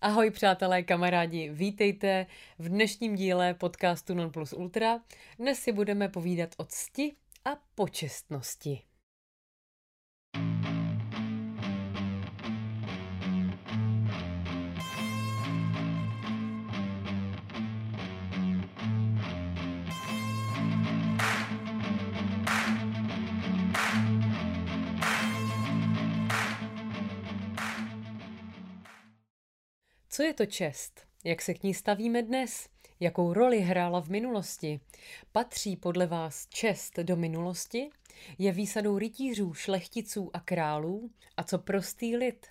Ahoj přátelé, kamarádi, vítejte v dnešním díle podcastu Non Plus Ultra. Dnes si budeme povídat o cti a počestnosti. Co je to čest? Jak se k ní stavíme dnes? Jakou roli hrála v minulosti? Patří podle vás čest do minulosti? Je výsadou rytířů, šlechticů a králů? A co prostý lid?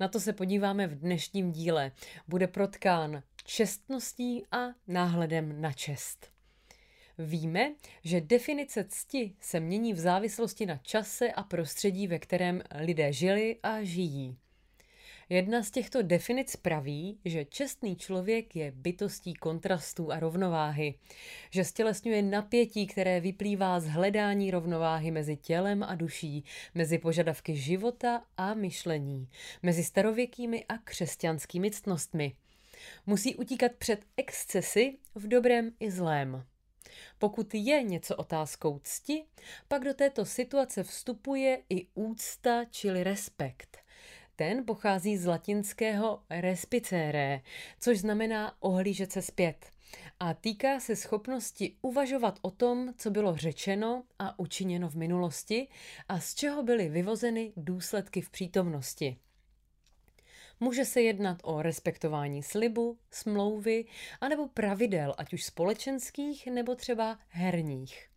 Na to se podíváme v dnešním díle. Bude protkán čestností a náhledem na čest. Víme, že definice cti se mění v závislosti na čase a prostředí, ve kterém lidé žili a žijí. Jedna z těchto definic praví, že čestný člověk je bytostí kontrastů a rovnováhy, že stělesňuje napětí, které vyplývá z hledání rovnováhy mezi tělem a duší, mezi požadavky života a myšlení, mezi starověkými a křesťanskými ctnostmi. Musí utíkat před excesy v dobrém i zlém. Pokud je něco otázkou cti, pak do této situace vstupuje i úcta, čili respekt. Ten pochází z latinského respicere, což znamená ohlížet se zpět a týká se schopnosti uvažovat o tom, co bylo řečeno a učiněno v minulosti a z čeho byly vyvozeny důsledky v přítomnosti. Může se jednat o respektování slibu, smlouvy anebo pravidel, ať už společenských nebo třeba herních.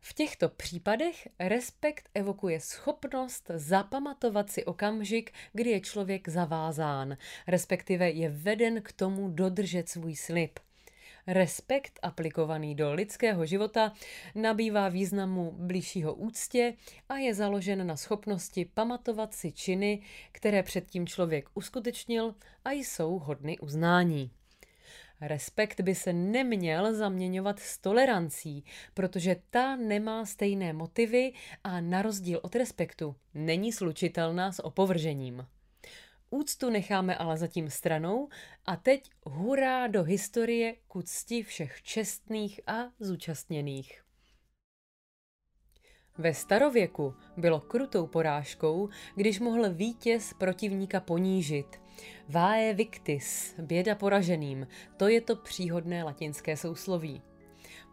V těchto případech respekt evokuje schopnost zapamatovat si okamžik, kdy je člověk zavázán, respektive je veden k tomu dodržet svůj slib. Respekt aplikovaný do lidského života nabývá významu blížšího úctě a je založen na schopnosti pamatovat si činy, které předtím člověk uskutečnil a jsou hodny uznání. Respekt by se neměl zaměňovat s tolerancí, protože ta nemá stejné motivy a na rozdíl od respektu není slučitelná s opovržením. Úctu necháme ale zatím stranou a teď hurá do historie ku cti všech čestných a zúčastněných. Ve starověku bylo krutou porážkou, když mohl vítěz protivníka ponížit. Vae victis, běda poraženým, to je to příhodné latinské sousloví.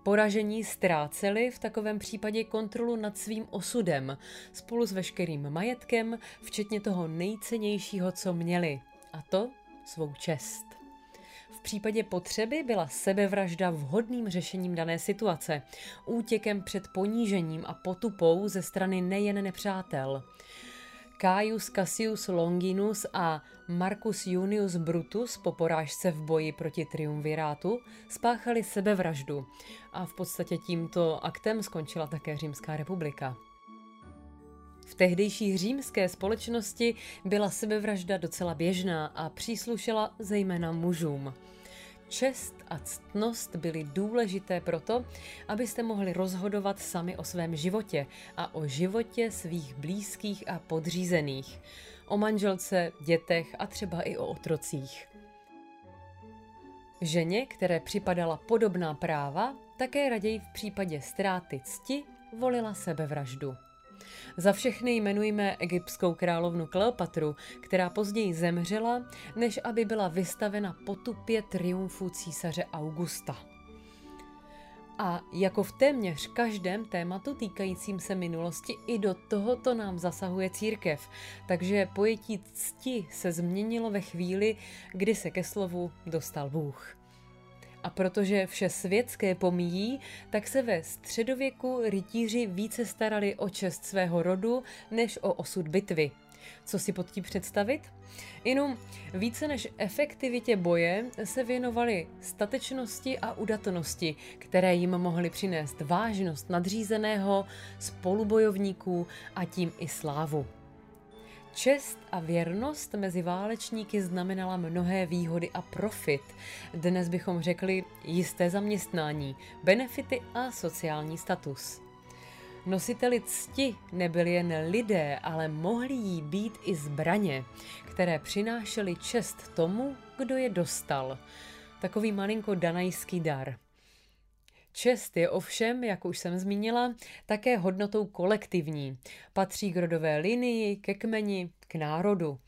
Poražení ztráceli v takovém případě kontrolu nad svým osudem, spolu s veškerým majetkem, včetně toho nejcennějšího, co měli, a to svou čest. V případě potřeby byla sebevražda vhodným řešením dané situace, útěkem před ponížením a potupou ze strany nejen nepřátel. Caius Cassius Longinus a Marcus Junius Brutus po porážce v boji proti triumvirátu spáchali sebevraždu a v podstatě tímto aktem skončila také Římská republika. V tehdejší římské společnosti byla sebevražda docela běžná a příslušela zejména mužům. Čest a ctnost byly důležité proto, abyste mohli rozhodovat sami o svém životě a o životě svých blízkých a podřízených, o manželce, dětech a třeba i o otrocích. Ženě, které připadala podobná práva, také raději v případě ztráty cti volila sebevraždu. Za všechny jmenujeme egyptskou královnu Kleopatru, která později zemřela, než aby byla vystavena potupě triumfu císaře Augusta. A jako v téměř každém tématu týkajícím se minulosti, i do tohoto nám zasahuje církev. Takže pojetí cti se změnilo ve chvíli, kdy se ke slovu dostal Bůh. A protože vše světské pomíjí, tak se ve středověku rytíři více starali o čest svého rodu než o osud bitvy. Co si pod tím představit? Jenom více než efektivitě boje se věnovali statečnosti a udatnosti, které jim mohly přinést vážnost nadřízeného, spolubojovníků a tím i slávu. Čest a věrnost mezi válečníky znamenala mnohé výhody a profit. Dnes bychom řekli jisté zaměstnání, benefity a sociální status. Nositeli cti nebyli jen lidé, ale mohli jí být i zbraně, které přinášely čest tomu, kdo je dostal. Takový malinko danajský dar. Čest je ovšem, jak už jsem zmínila, také hodnotou kolektivní. Patří k rodové linii, ke kmeni, k národu.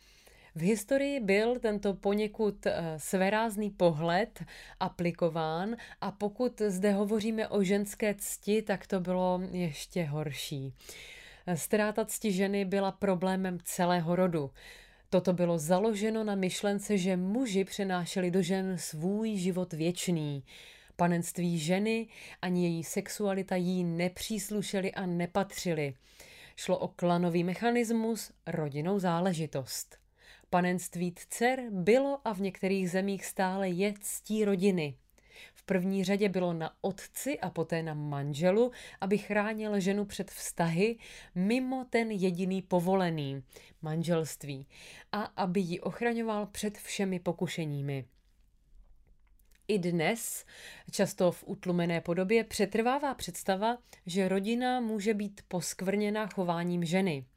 V historii byl tento poněkud eh, sverázný pohled aplikován a pokud zde hovoříme o ženské cti, tak to bylo ještě horší. Ztráta cti ženy byla problémem celého rodu. Toto bylo založeno na myšlence, že muži přenášeli do žen svůj život věčný. Panenství ženy ani její sexualita jí nepříslušely a nepatřily. Šlo o klanový mechanismus, rodinou záležitost. Panenství dcer bylo a v některých zemích stále je ctí rodiny. V první řadě bylo na otci a poté na manželu, aby chránil ženu před vztahy mimo ten jediný povolený manželství a aby ji ochraňoval před všemi pokušeními. I dnes, často v utlumené podobě, přetrvává představa, že rodina může být poskvrněna chováním ženy –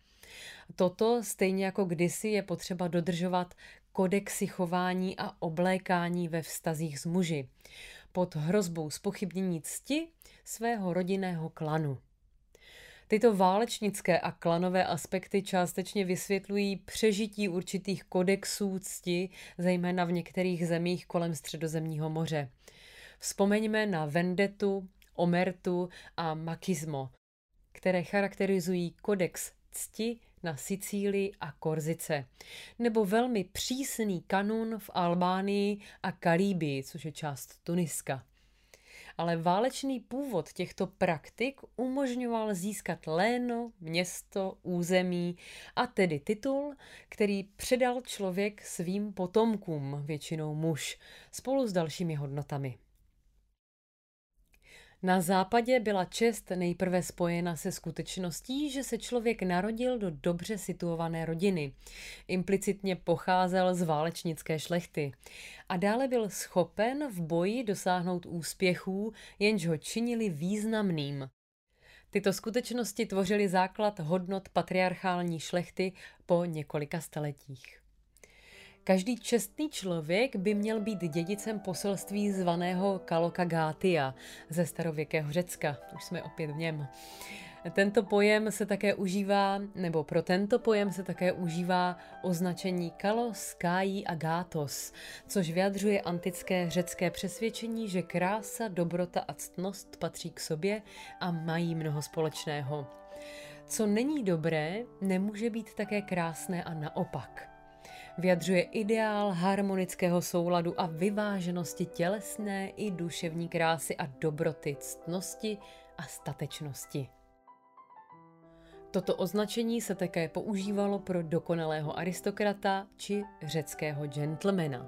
Toto, stejně jako kdysi, je potřeba dodržovat kodexy chování a oblékání ve vztazích s muži pod hrozbou spochybnění cti svého rodinného klanu. Tyto válečnické a klanové aspekty částečně vysvětlují přežití určitých kodexů cti, zejména v některých zemích kolem Středozemního moře. Vzpomeňme na vendetu, omertu a makismo, které charakterizují kodex cti na Sicílii a Korzice, nebo velmi přísný kanun v Albánii a Kalíbii, což je část Tuniska. Ale válečný původ těchto praktik umožňoval získat léno, město, území a tedy titul, který předal člověk svým potomkům, většinou muž, spolu s dalšími hodnotami. Na západě byla čest nejprve spojena se skutečností, že se člověk narodil do dobře situované rodiny. Implicitně pocházel z válečnické šlechty. A dále byl schopen v boji dosáhnout úspěchů, jenž ho činili významným. Tyto skutečnosti tvořily základ hodnot patriarchální šlechty po několika staletích. Každý čestný člověk by měl být dědicem poselství zvaného Kaloka Gátia ze starověkého Řecka. Už jsme opět v něm. Tento pojem se také užívá, nebo pro tento pojem se také užívá označení kalos, kájí a gátos, což vyjadřuje antické řecké přesvědčení, že krása, dobrota a ctnost patří k sobě a mají mnoho společného. Co není dobré, nemůže být také krásné a naopak vyjadřuje ideál harmonického souladu a vyváženosti tělesné i duševní krásy a dobroty, ctnosti a statečnosti. Toto označení se také používalo pro dokonalého aristokrata či řeckého gentlemana.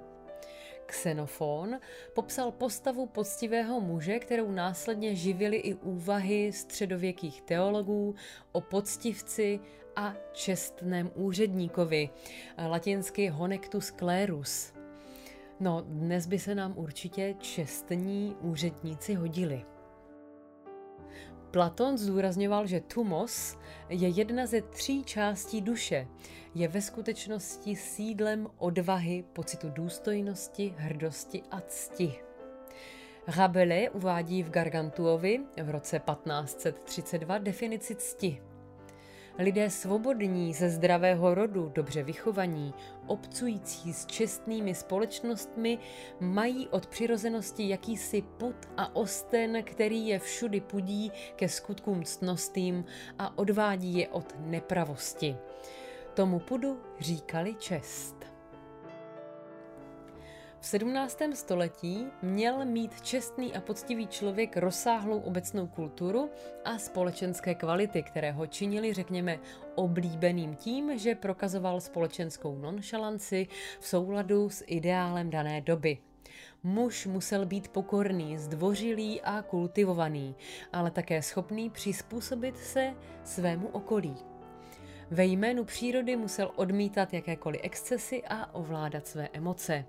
Xenofon popsal postavu poctivého muže, kterou následně živili i úvahy středověkých teologů o poctivci a čestném úředníkovi, latinsky honectus clerus. No, dnes by se nám určitě čestní úředníci hodili. Platon zdůrazňoval, že tumos je jedna ze tří částí duše. Je ve skutečnosti sídlem odvahy, pocitu důstojnosti, hrdosti a cti. Rabelais uvádí v Gargantuovi v roce 1532 definici cti. Lidé svobodní, ze zdravého rodu, dobře vychovaní, obcující s čestnými společnostmi, mají od přirozenosti jakýsi put a osten, který je všudy pudí ke skutkům ctnostým a odvádí je od nepravosti. Tomu pudu říkali čest. V 17. století měl mít čestný a poctivý člověk rozsáhlou obecnou kulturu a společenské kvality, které ho činili, řekněme, oblíbeným tím, že prokazoval společenskou nonšalanci v souladu s ideálem dané doby. Muž musel být pokorný, zdvořilý a kultivovaný, ale také schopný přizpůsobit se svému okolí. Ve jménu přírody musel odmítat jakékoliv excesy a ovládat své emoce.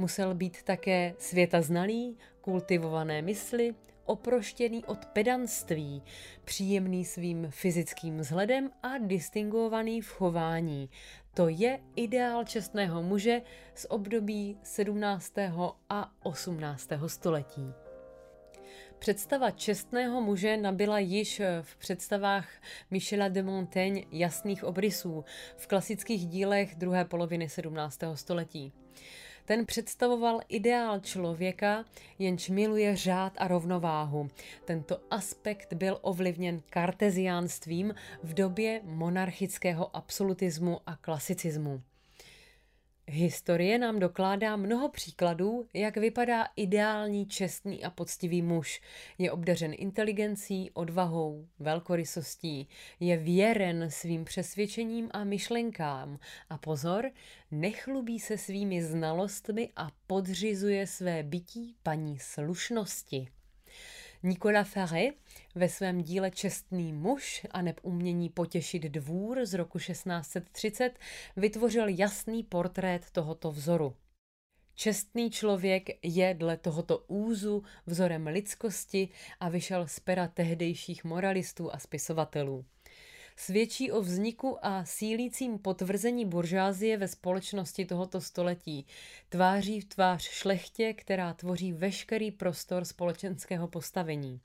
Musel být také světa znalý, kultivované mysli, oproštěný od pedanství, příjemný svým fyzickým vzhledem a distinguovaný v chování. To je ideál čestného muže z období 17. a 18. století. Představa čestného muže nabyla již v představách Michela de Montaigne jasných obrysů v klasických dílech druhé poloviny 17. století. Ten představoval ideál člověka, jenž miluje řád a rovnováhu. Tento aspekt byl ovlivněn karteziánstvím v době monarchického absolutismu a klasicismu. Historie nám dokládá mnoho příkladů, jak vypadá ideální, čestný a poctivý muž. Je obdařen inteligencí, odvahou, velkorysostí, je věren svým přesvědčením a myšlenkám a pozor, nechlubí se svými znalostmi a podřizuje své bytí paní slušnosti. Nicolas Faré ve svém díle Čestný muž a neb umění potěšit dvůr z roku 1630 vytvořil jasný portrét tohoto vzoru. Čestný člověk je dle tohoto úzu vzorem lidskosti a vyšel z pera tehdejších moralistů a spisovatelů svědčí o vzniku a sílícím potvrzení buržázie ve společnosti tohoto století. Tváří v tvář šlechtě, která tvoří veškerý prostor společenského postavení.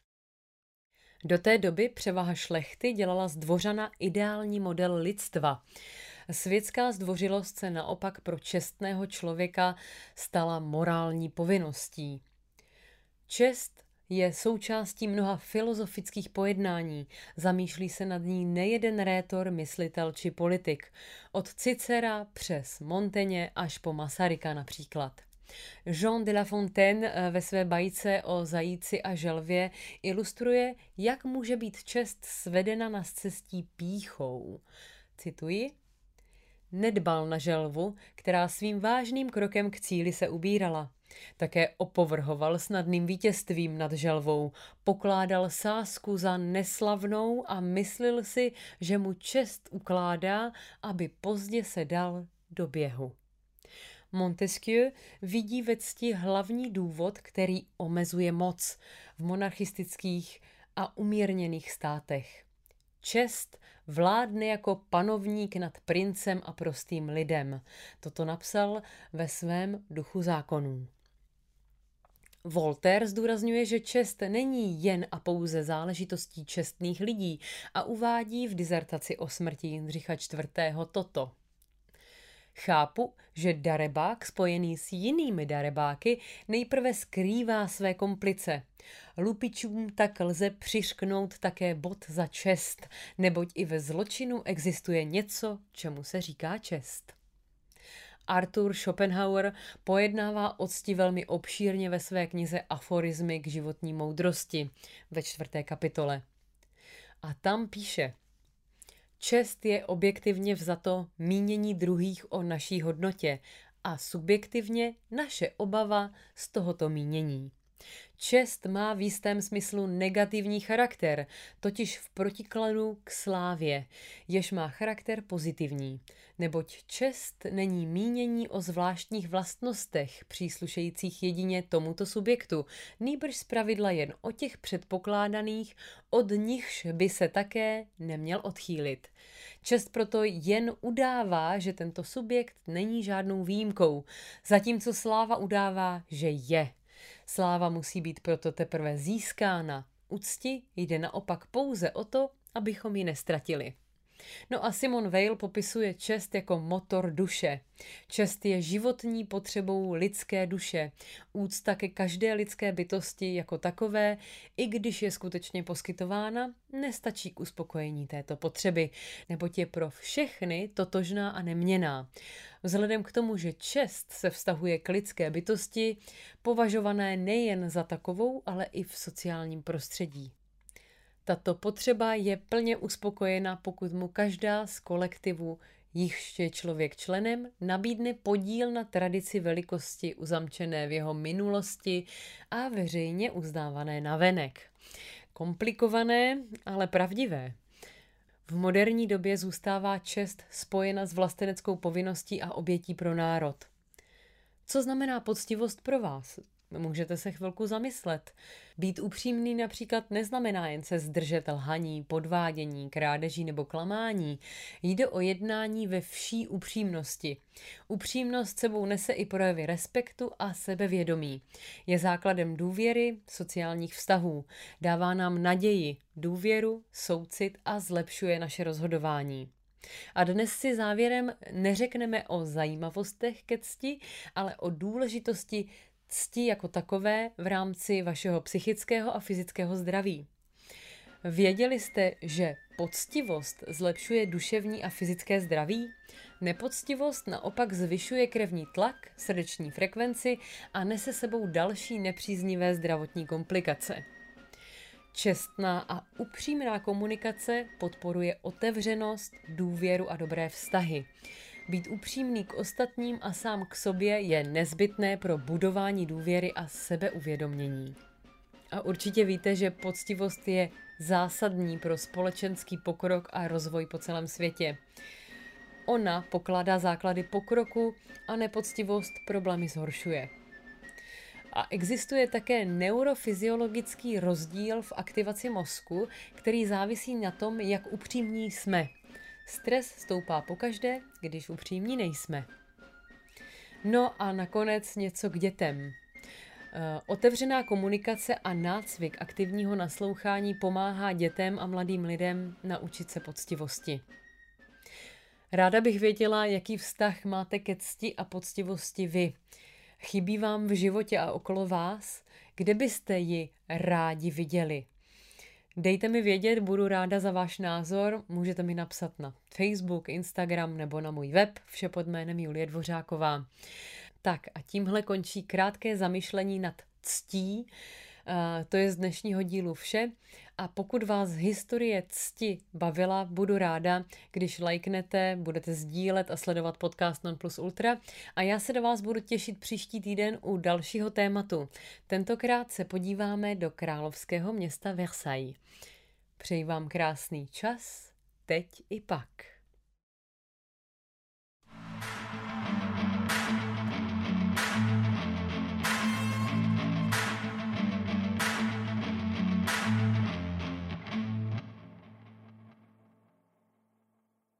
Do té doby převaha šlechty dělala z dvořana ideální model lidstva. Světská zdvořilost se naopak pro čestného člověka stala morální povinností. Čest je součástí mnoha filozofických pojednání. Zamýšlí se nad ní nejeden rétor, myslitel či politik. Od Cicera přes Monteně až po Masaryka například. Jean de La Fontaine eh, ve své bajce o zajíci a želvě ilustruje, jak může být čest svedena na cestí píchou. Cituji. Nedbal na želvu, která svým vážným krokem k cíli se ubírala. Také opovrhoval snadným vítězstvím nad želvou, pokládal sásku za neslavnou a myslil si, že mu čest ukládá, aby pozdě se dal do běhu. Montesquieu vidí ve cti hlavní důvod, který omezuje moc v monarchistických a umírněných státech. Čest vládne jako panovník nad princem a prostým lidem. Toto napsal ve svém duchu zákonů. Voltaire zdůrazňuje, že čest není jen a pouze záležitostí čestných lidí a uvádí v dizertaci o smrti Jindřicha IV. toto. Chápu, že darebák spojený s jinými darebáky nejprve skrývá své komplice. Lupičům tak lze přišknout také bod za čest, neboť i ve zločinu existuje něco, čemu se říká čest. Arthur Schopenhauer pojednává o cti velmi obšírně ve své knize Aforizmy k životní moudrosti ve čtvrté kapitole. A tam píše, Čest je objektivně vzato mínění druhých o naší hodnotě a subjektivně naše obava z tohoto mínění. Čest má v jistém smyslu negativní charakter, totiž v protikladu k slávě, jež má charakter pozitivní, neboť čest není mínění o zvláštních vlastnostech příslušejících jedině tomuto subjektu, nýbrž zpravidla jen o těch předpokládaných, od nichž by se také neměl odchýlit. Čest proto jen udává, že tento subjekt není žádnou výjimkou, zatímco sláva udává, že je. Sláva musí být proto teprve získána. Úcti jde naopak pouze o to, abychom ji nestratili. No a Simon Weil popisuje čest jako motor duše. Čest je životní potřebou lidské duše. Úcta ke každé lidské bytosti jako takové, i když je skutečně poskytována, nestačí k uspokojení této potřeby, neboť je pro všechny totožná a neměná. Vzhledem k tomu, že čest se vztahuje k lidské bytosti, považované nejen za takovou, ale i v sociálním prostředí. Tato potřeba je plně uspokojena, pokud mu každá z kolektivu, jichž je člověk členem, nabídne podíl na tradici velikosti uzamčené v jeho minulosti a veřejně uznávané navenek. Komplikované, ale pravdivé. V moderní době zůstává čest spojena s vlasteneckou povinností a obětí pro národ. Co znamená poctivost pro vás? Můžete se chvilku zamyslet. Být upřímný například neznamená jen se zdržet lhaní, podvádění, krádeží nebo klamání. Jde o jednání ve vší upřímnosti. Upřímnost sebou nese i projevy respektu a sebevědomí. Je základem důvěry, sociálních vztahů. Dává nám naději, důvěru, soucit a zlepšuje naše rozhodování. A dnes si závěrem neřekneme o zajímavostech ke cti, ale o důležitosti cti jako takové v rámci vašeho psychického a fyzického zdraví. Věděli jste, že poctivost zlepšuje duševní a fyzické zdraví? Nepoctivost naopak zvyšuje krevní tlak, srdeční frekvenci a nese sebou další nepříznivé zdravotní komplikace. Čestná a upřímná komunikace podporuje otevřenost, důvěru a dobré vztahy. Být upřímný k ostatním a sám k sobě je nezbytné pro budování důvěry a sebeuvědomění. A určitě víte, že poctivost je zásadní pro společenský pokrok a rozvoj po celém světě. Ona pokládá základy pokroku a nepoctivost problémy zhoršuje. A existuje také neurofyziologický rozdíl v aktivaci mozku, který závisí na tom, jak upřímní jsme. Stres stoupá pokaždé, když upřímní nejsme. No a nakonec něco k dětem. Eh, otevřená komunikace a nácvik aktivního naslouchání pomáhá dětem a mladým lidem naučit se poctivosti. Ráda bych věděla, jaký vztah máte ke cti a poctivosti vy. Chybí vám v životě a okolo vás? Kde byste ji rádi viděli? Dejte mi vědět, budu ráda za váš názor. Můžete mi napsat na Facebook, Instagram nebo na můj web, vše pod jménem Julie Dvořáková. Tak a tímhle končí krátké zamyšlení nad ctí. To je z dnešního dílu vše. A pokud vás historie cti bavila, budu ráda, když lajknete, budete sdílet a sledovat podcast Non Plus Ultra. A já se do vás budu těšit příští týden u dalšího tématu. Tentokrát se podíváme do královského města Versailles. Přeji vám krásný čas, teď i pak.